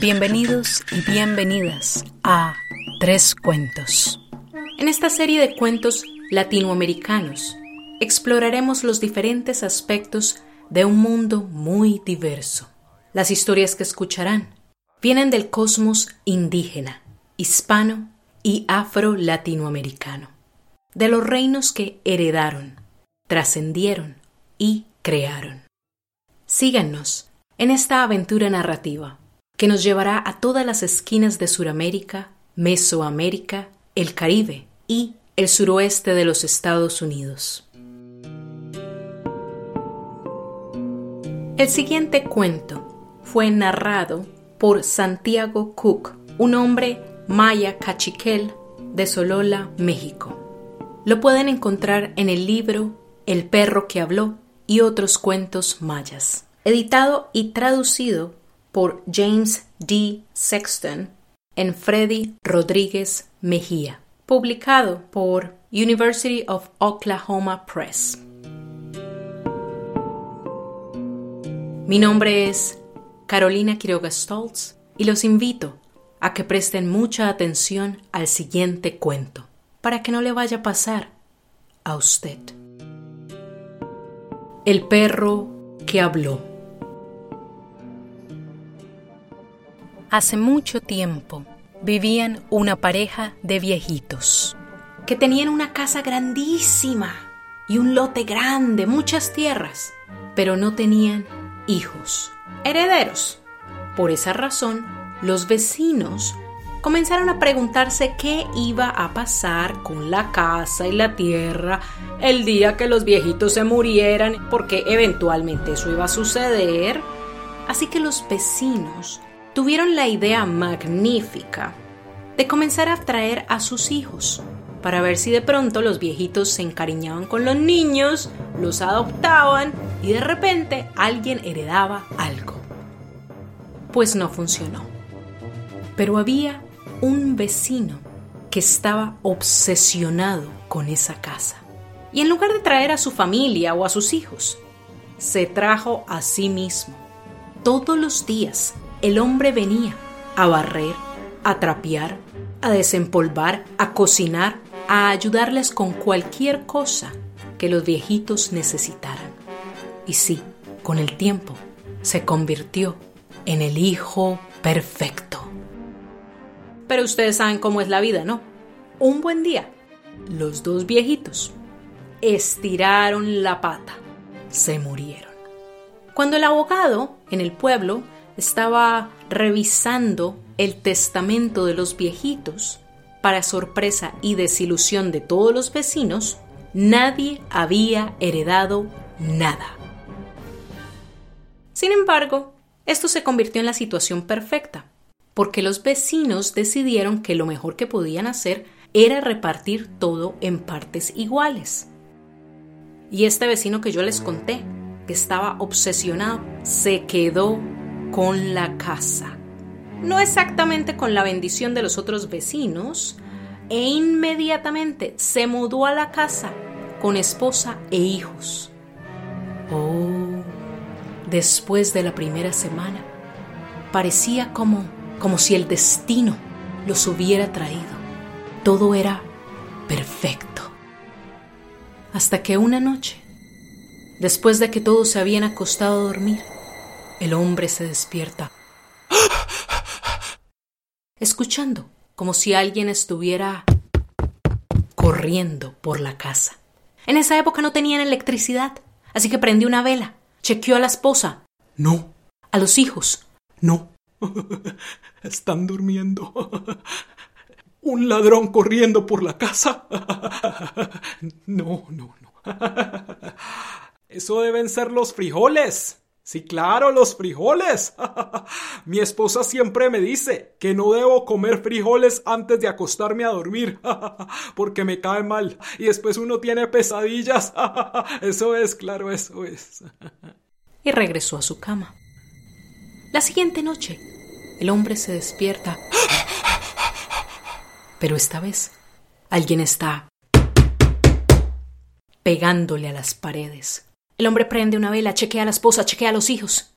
Bienvenidos y bienvenidas a Tres Cuentos. En esta serie de cuentos latinoamericanos exploraremos los diferentes aspectos de un mundo muy diverso. Las historias que escucharán vienen del cosmos indígena, hispano y afro-latinoamericano, de los reinos que heredaron, trascendieron y crearon. Síganos en esta aventura narrativa que nos llevará a todas las esquinas de Suramérica, Mesoamérica, el Caribe y el suroeste de los Estados Unidos. El siguiente cuento fue narrado por Santiago Cook, un hombre maya cachiquel de Solola, México. Lo pueden encontrar en el libro El perro que habló y otros cuentos mayas, editado y traducido por James D. Sexton en Freddy Rodríguez Mejía, publicado por University of Oklahoma Press. Mi nombre es Carolina Quiroga Stoltz y los invito a que presten mucha atención al siguiente cuento, para que no le vaya a pasar a usted. El perro que habló. Hace mucho tiempo vivían una pareja de viejitos que tenían una casa grandísima y un lote grande, muchas tierras, pero no tenían hijos, herederos. Por esa razón, los vecinos comenzaron a preguntarse qué iba a pasar con la casa y la tierra el día que los viejitos se murieran, porque eventualmente eso iba a suceder. Así que los vecinos tuvieron la idea magnífica de comenzar a traer a sus hijos para ver si de pronto los viejitos se encariñaban con los niños, los adoptaban y de repente alguien heredaba algo. Pues no funcionó. Pero había un vecino que estaba obsesionado con esa casa. Y en lugar de traer a su familia o a sus hijos, se trajo a sí mismo. Todos los días el hombre venía a barrer, a trapear, a desempolvar, a cocinar, a ayudarles con cualquier cosa que los viejitos necesitaran. Y sí, con el tiempo se convirtió en el hijo perfecto. Pero ustedes saben cómo es la vida, ¿no? Un buen día, los dos viejitos estiraron la pata, se murieron. Cuando el abogado en el pueblo estaba revisando el testamento de los viejitos, para sorpresa y desilusión de todos los vecinos, nadie había heredado nada. Sin embargo, esto se convirtió en la situación perfecta, porque los vecinos decidieron que lo mejor que podían hacer era repartir todo en partes iguales. Y este vecino que yo les conté, que estaba obsesionado, se quedó con la casa. No exactamente con la bendición de los otros vecinos, e inmediatamente se mudó a la casa con esposa e hijos. Oh, después de la primera semana, parecía como, como si el destino los hubiera traído. Todo era perfecto. Hasta que una noche, después de que todos se habían acostado a dormir, el hombre se despierta, escuchando como si alguien estuviera corriendo por la casa. En esa época no tenían electricidad, así que prendió una vela, chequeó a la esposa. No. A los hijos. No. Están durmiendo. Un ladrón corriendo por la casa. No, no, no. Eso deben ser los frijoles. Sí, claro, los frijoles. Mi esposa siempre me dice que no debo comer frijoles antes de acostarme a dormir, porque me cae mal y después uno tiene pesadillas. Eso es, claro, eso es. Y regresó a su cama. La siguiente noche, el hombre se despierta. Pero esta vez, alguien está pegándole a las paredes. El hombre prende una vela, chequea a la esposa, chequea a los hijos.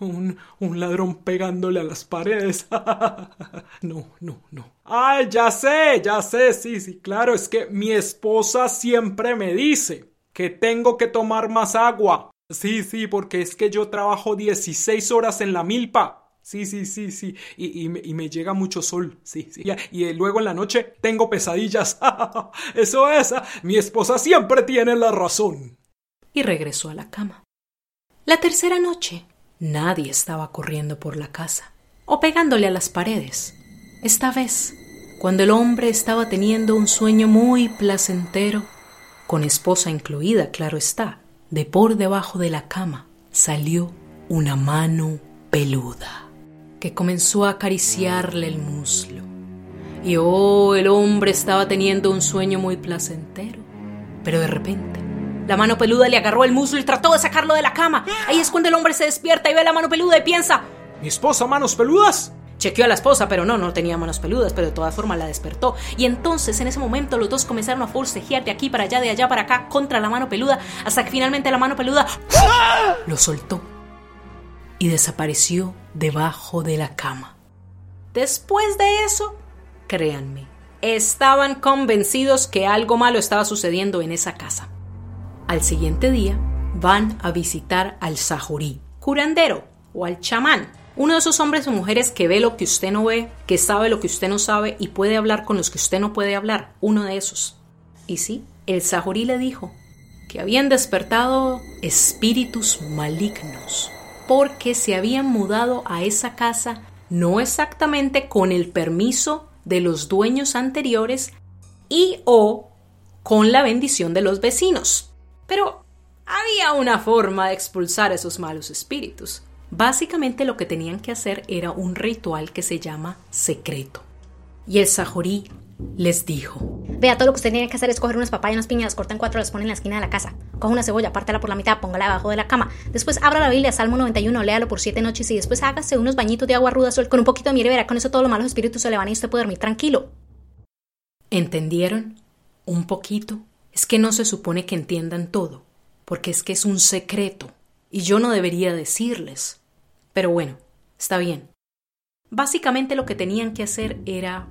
un, ladrón pegándole a las paredes. no, no, no. Ay, ya sé, ya sé, sí, sí, claro, es que mi esposa siempre me dice que tengo que tomar más agua. Sí, sí, porque es que yo trabajo 16 horas en la milpa. Sí, sí, sí, sí. Y, me, llega mucho sol. Sí, sí. Y, luego en la noche tengo pesadillas. Eso es. Mi esposa siempre tiene la razón. Y regresó a la cama. La tercera noche, nadie estaba corriendo por la casa o pegándole a las paredes. Esta vez, cuando el hombre estaba teniendo un sueño muy placentero, con esposa incluida, claro está, de por debajo de la cama salió una mano peluda que comenzó a acariciarle el muslo. Y oh, el hombre estaba teniendo un sueño muy placentero. Pero de repente, la mano peluda le agarró el muslo y trató de sacarlo de la cama. Ahí es cuando el hombre se despierta y ve la mano peluda y piensa: ¿Mi esposa, manos peludas? Chequeó a la esposa, pero no, no tenía manos peludas, pero de todas formas la despertó. Y entonces en ese momento los dos comenzaron a forcejear de aquí para allá, de allá para acá, contra la mano peluda, hasta que finalmente la mano peluda lo soltó y desapareció debajo de la cama. Después de eso, créanme, estaban convencidos que algo malo estaba sucediendo en esa casa. Al siguiente día, van a visitar al sajorí, curandero o al chamán, uno de esos hombres o mujeres que ve lo que usted no ve, que sabe lo que usted no sabe y puede hablar con los que usted no puede hablar, uno de esos. Y sí, el sajorí le dijo que habían despertado espíritus malignos porque se habían mudado a esa casa no exactamente con el permiso de los dueños anteriores y o con la bendición de los vecinos. Pero había una forma de expulsar esos malos espíritus. Básicamente lo que tenían que hacer era un ritual que se llama secreto. Y el Sajorí les dijo: Vea, todo lo que usted tiene que hacer es coger unas papayas, unas piñas, las corta en cuatro, las pone en la esquina de la casa. Coja una cebolla, pártela por la mitad, póngala debajo de la cama. Después abra la Biblia, Salmo 91, léalo por siete noches y después hágase unos bañitos de agua ruda sol con un poquito de miel y verá con eso todos los malos espíritus se le van y usted puede dormir tranquilo. ¿Entendieron? Un poquito. Es que no se supone que entiendan todo, porque es que es un secreto y yo no debería decirles. Pero bueno, está bien. Básicamente lo que tenían que hacer era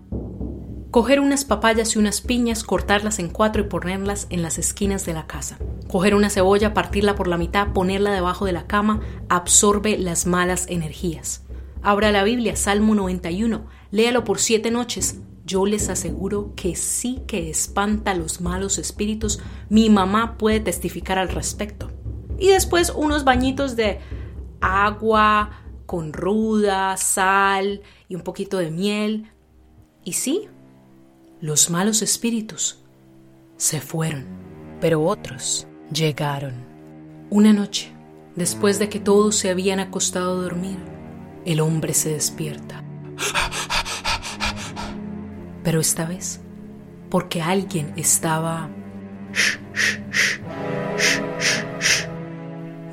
Coger unas papayas y unas piñas, cortarlas en cuatro y ponerlas en las esquinas de la casa. Coger una cebolla, partirla por la mitad, ponerla debajo de la cama, absorbe las malas energías. Abra la Biblia, Salmo 91, léalo por siete noches. Yo les aseguro que sí que espanta los malos espíritus. Mi mamá puede testificar al respecto. Y después unos bañitos de agua con ruda, sal y un poquito de miel. Y sí, los malos espíritus se fueron, pero otros llegaron. Una noche, después de que todos se habían acostado a dormir, el hombre se despierta. Pero esta vez, porque alguien estaba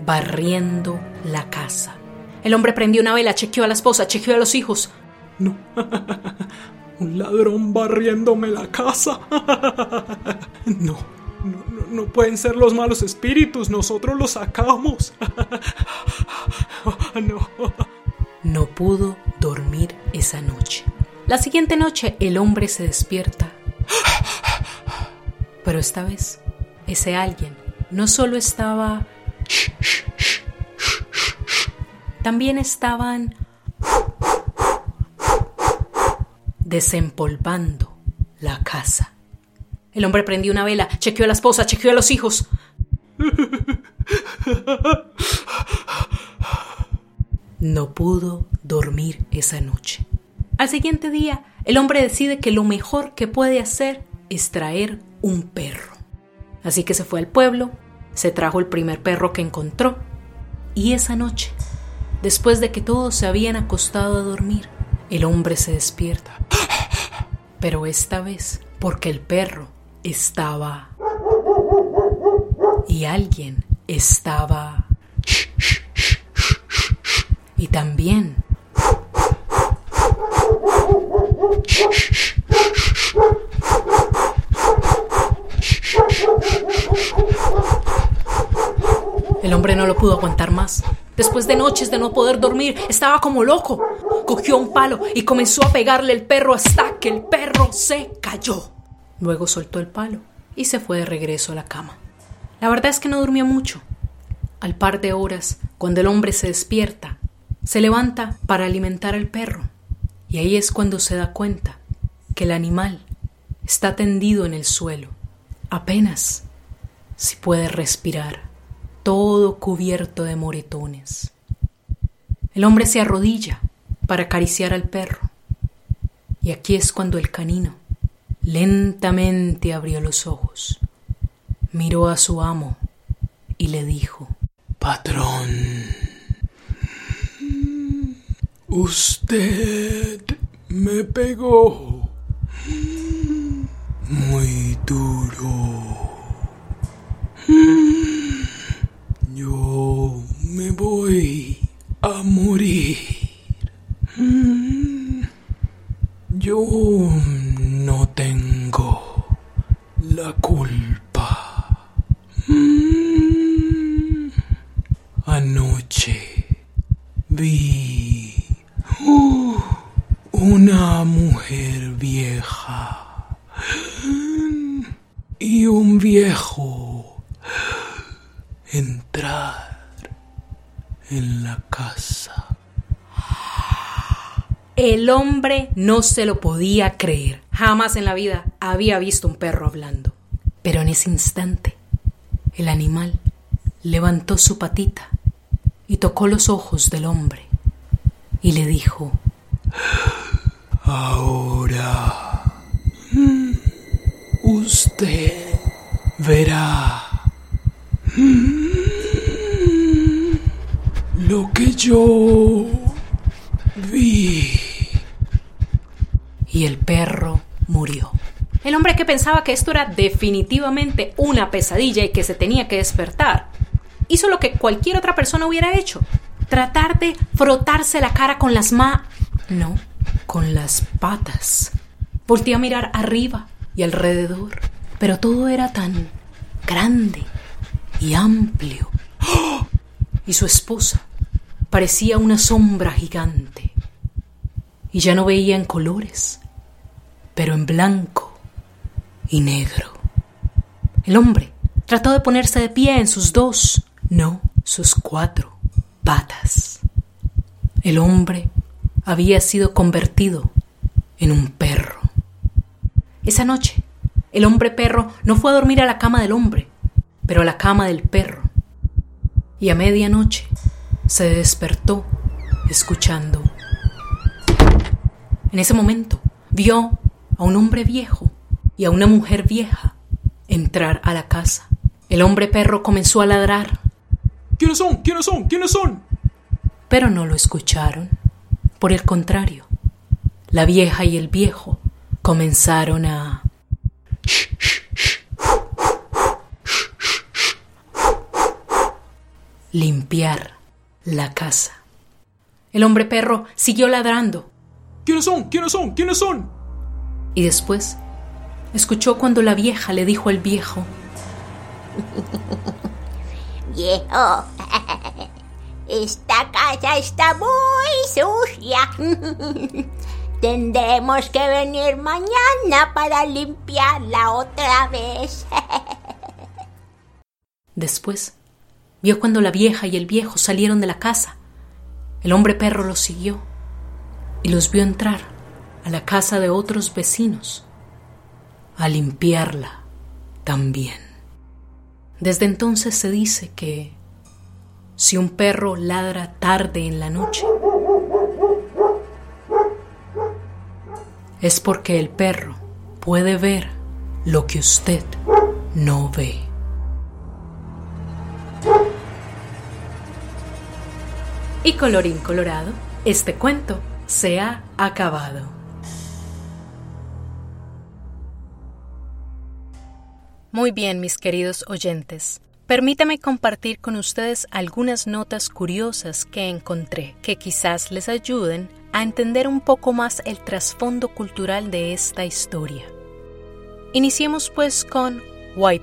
barriendo la casa. El hombre prendió una vela, chequeó a la esposa, chequeó a los hijos. No, un ladrón barriéndome la casa. No, no, no, pueden ser los malos espíritus, nosotros los sacamos. No. No pudo dormir esa noche. La siguiente noche el hombre se despierta. Pero esta vez, ese alguien no solo estaba... También estaban desempolvando la casa. El hombre prendió una vela, chequeó a la esposa, chequeó a los hijos. No pudo dormir esa noche. Al siguiente día, el hombre decide que lo mejor que puede hacer es traer un perro. Así que se fue al pueblo, se trajo el primer perro que encontró, y esa noche, después de que todos se habían acostado a dormir, el hombre se despierta. Pero esta vez porque el perro estaba... Y alguien estaba... Y también... lo pudo aguantar más Después de noches de no poder dormir, estaba como loco. Cogió un palo y comenzó a pegarle el perro hasta que el perro se cayó. Luego soltó el palo y se fue de regreso a la cama. La verdad es que no durmió mucho. Al par de horas, cuando el hombre se despierta, se levanta para alimentar al perro. Y ahí es cuando se da cuenta que el animal está tendido en el suelo, apenas si puede respirar, todo cubierto de moretones. El hombre se arrodilla para acariciar al perro. Y aquí es cuando el canino lentamente abrió los ojos, miró a su amo y le dijo, Patrón, usted me pegó muy duro. Yo me voy a morir. Yo no tengo la culpa. Anoche vi uh, una mujer vieja y un viejo entrar en la casa. El no se lo podía creer. Jamás en la vida había visto un perro hablando. Pero en ese instante, el animal levantó su patita y tocó los ojos del hombre y le dijo, Ahora usted verá lo que yo y el perro murió. El hombre que pensaba que esto era definitivamente una pesadilla y que se tenía que despertar, hizo lo que cualquier otra persona hubiera hecho. Tratar de frotarse la cara con las ma... No, con las patas. Volté a mirar arriba y alrededor, pero todo era tan grande y amplio. ¡Oh! Y su esposa parecía una sombra gigante. Y ya no veía en colores, pero en blanco y negro. El hombre trató de ponerse de pie en sus dos, no, sus cuatro patas. El hombre había sido convertido en un perro. Esa noche, el hombre perro no fue a dormir a la cama del hombre, pero a la cama del perro. Y a medianoche se despertó escuchando. En ese momento vio a un hombre viejo y a una mujer vieja entrar a la casa. El hombre perro comenzó a ladrar, ¿Quiénes son? ¿Quiénes son? ¿Quiénes son? pero no lo escucharon. Por el contrario, la vieja y el viejo comenzaron a... limpiar la casa. El hombre perro siguió ladrando ¿Quiénes son? ¿Quiénes son? ¿Quiénes son? Y después escuchó cuando la vieja le dijo al viejo, Viejo, esta casa está muy sucia. Tendremos que venir mañana para limpiarla otra vez. Después vio cuando la vieja y el viejo salieron de la casa. El hombre perro los siguió y los vio entrar a la casa de otros vecinos a limpiarla también. Desde entonces se dice que si un perro ladra tarde en la noche, es porque el perro puede ver lo que usted no ve. Y colorín colorado, este cuento se ha acabado. Muy bien, mis queridos oyentes. Permítame compartir con ustedes algunas notas curiosas que encontré que quizás les ayuden a entender un poco más el trasfondo cultural de esta historia. Iniciemos pues con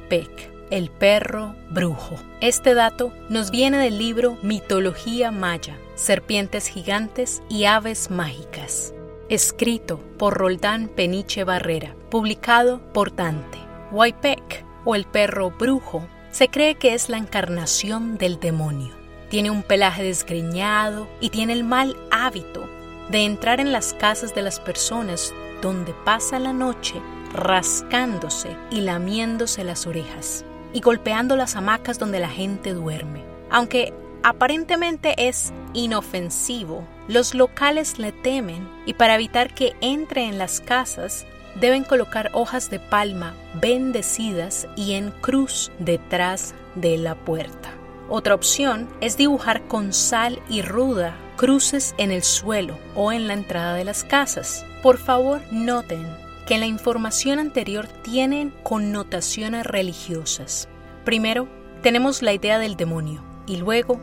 Pig. el perro brujo. Este dato nos viene del libro Mitología Maya, Serpientes Gigantes y Aves Mágicas, escrito por Roldán Peniche Barrera, publicado por Dante. Waipek, o el perro brujo, se cree que es la encarnación del demonio. Tiene un pelaje desgreñado y tiene el mal hábito de entrar en las casas de las personas donde pasa la noche rascándose y lamiéndose las orejas y golpeando las hamacas donde la gente duerme. Aunque aparentemente es inofensivo, los locales le temen y para evitar que entre en las casas deben colocar hojas de palma bendecidas y en cruz detrás de la puerta. Otra opción es dibujar con sal y ruda cruces en el suelo o en la entrada de las casas. Por favor, noten que la información anterior tienen connotaciones religiosas. Primero, tenemos la idea del demonio y luego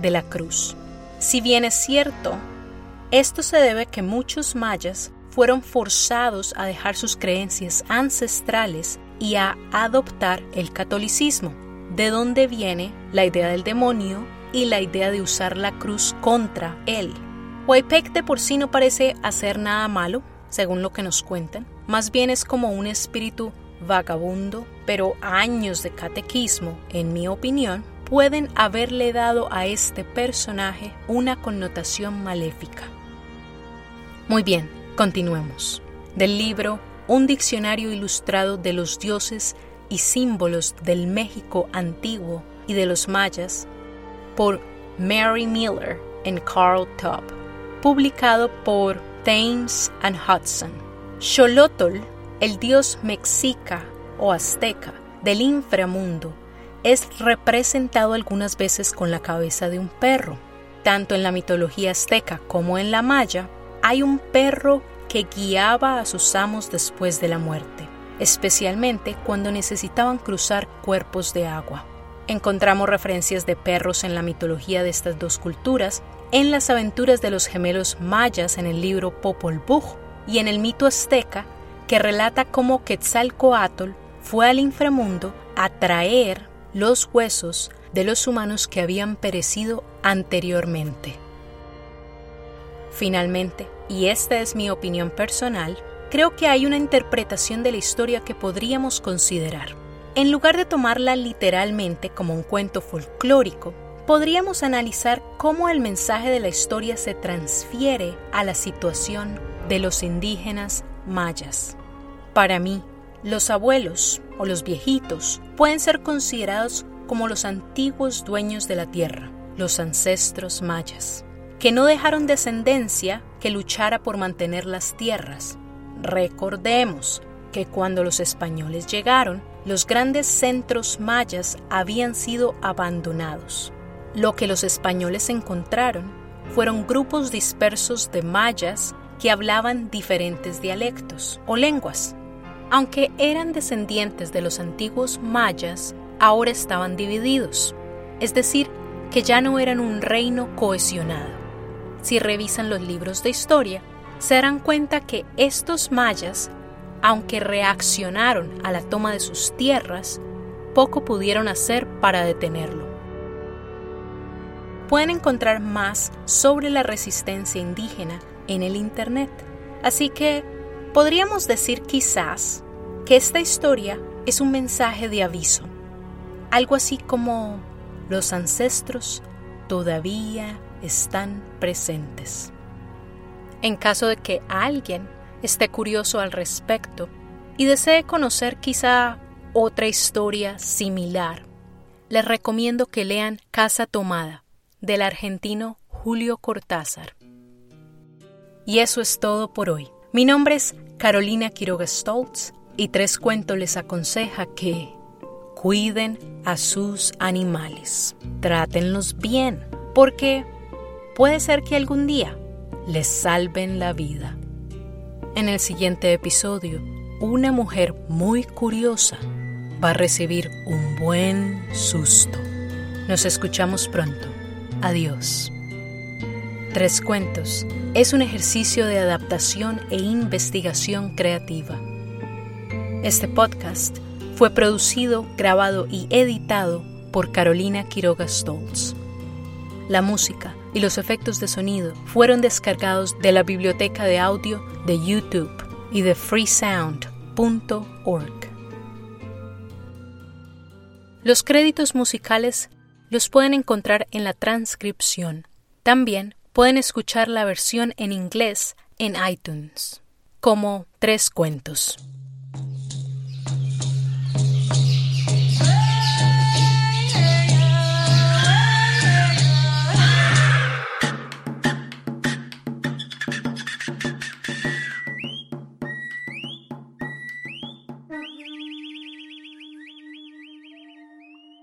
de la cruz. Si bien es cierto, esto se debe a que muchos mayas fueron forzados a dejar sus creencias ancestrales y a adoptar el catolicismo, de donde viene la idea del demonio y la idea de usar la cruz contra él. Huaypec de por sí no parece hacer nada malo, según lo que nos cuentan, más bien es como un espíritu vagabundo, pero años de catequismo, en mi opinión, pueden haberle dado a este personaje una connotación maléfica. Muy bien, continuemos. Del libro Un diccionario ilustrado de los dioses y símbolos del México antiguo y de los mayas, por Mary Miller en Carl Top, publicado por Thames and Hudson. Xolotl, el dios mexica o azteca del inframundo, es representado algunas veces con la cabeza de un perro. Tanto en la mitología azteca como en la maya, hay un perro que guiaba a sus amos después de la muerte, especialmente cuando necesitaban cruzar cuerpos de agua. Encontramos referencias de perros en la mitología de estas dos culturas, en las aventuras de los gemelos mayas en el libro Popol Vuh y en el mito azteca que relata cómo Quetzalcoatl fue al inframundo a traer los huesos de los humanos que habían perecido anteriormente. Finalmente, y esta es mi opinión personal, creo que hay una interpretación de la historia que podríamos considerar. En lugar de tomarla literalmente como un cuento folclórico, podríamos analizar cómo el mensaje de la historia se transfiere a la situación de los indígenas mayas. Para mí, los abuelos o los viejitos pueden ser considerados como los antiguos dueños de la tierra, los ancestros mayas, que no dejaron descendencia que luchara por mantener las tierras. Recordemos que cuando los españoles llegaron, los grandes centros mayas habían sido abandonados. Lo que los españoles encontraron fueron grupos dispersos de mayas que hablaban diferentes dialectos o lenguas. Aunque eran descendientes de los antiguos mayas, ahora estaban divididos, es decir, que ya no eran un reino cohesionado. Si revisan los libros de historia, se darán cuenta que estos mayas aunque reaccionaron a la toma de sus tierras, poco pudieron hacer para detenerlo. Pueden encontrar más sobre la resistencia indígena en el Internet, así que podríamos decir quizás que esta historia es un mensaje de aviso, algo así como los ancestros todavía están presentes. En caso de que alguien esté curioso al respecto y desee conocer quizá otra historia similar, les recomiendo que lean Casa Tomada del argentino Julio Cortázar. Y eso es todo por hoy. Mi nombre es Carolina Quiroga Stoltz y Tres Cuentos les aconseja que cuiden a sus animales, trátenlos bien, porque puede ser que algún día les salven la vida. En el siguiente episodio, una mujer muy curiosa va a recibir un buen susto. Nos escuchamos pronto. Adiós. Tres Cuentos es un ejercicio de adaptación e investigación creativa. Este podcast fue producido, grabado y editado por Carolina Quiroga Stoltz. La música y los efectos de sonido fueron descargados de la biblioteca de audio de YouTube y de freesound.org. Los créditos musicales los pueden encontrar en la transcripción. También pueden escuchar la versión en inglés en iTunes, como Tres Cuentos.